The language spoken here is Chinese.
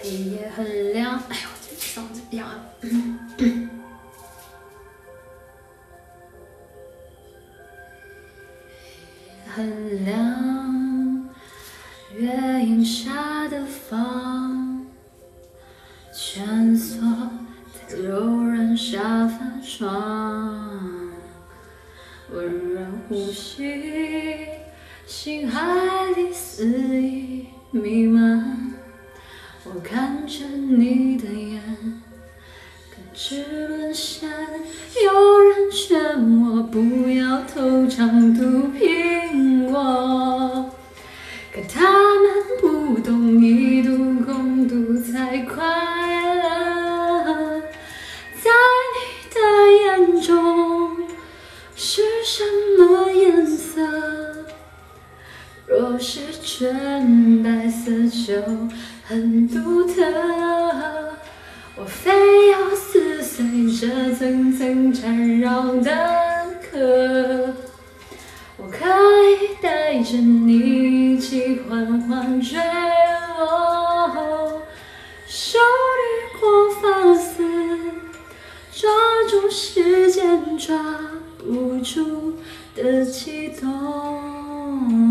黑夜很亮，哎呦，这嗓子哑了。很亮，月影下的房，蜷缩在柔软沙发上，温热呼吸，心海肆意弥漫。我看着你的眼，感觉沦陷，有人劝我不要偷尝毒苹果，可他们不懂是纯白色就很独特，我非要撕碎这层层缠绕的壳。我可以带着你一起缓缓坠落，手掠过发丝，抓住时间抓不住的悸动。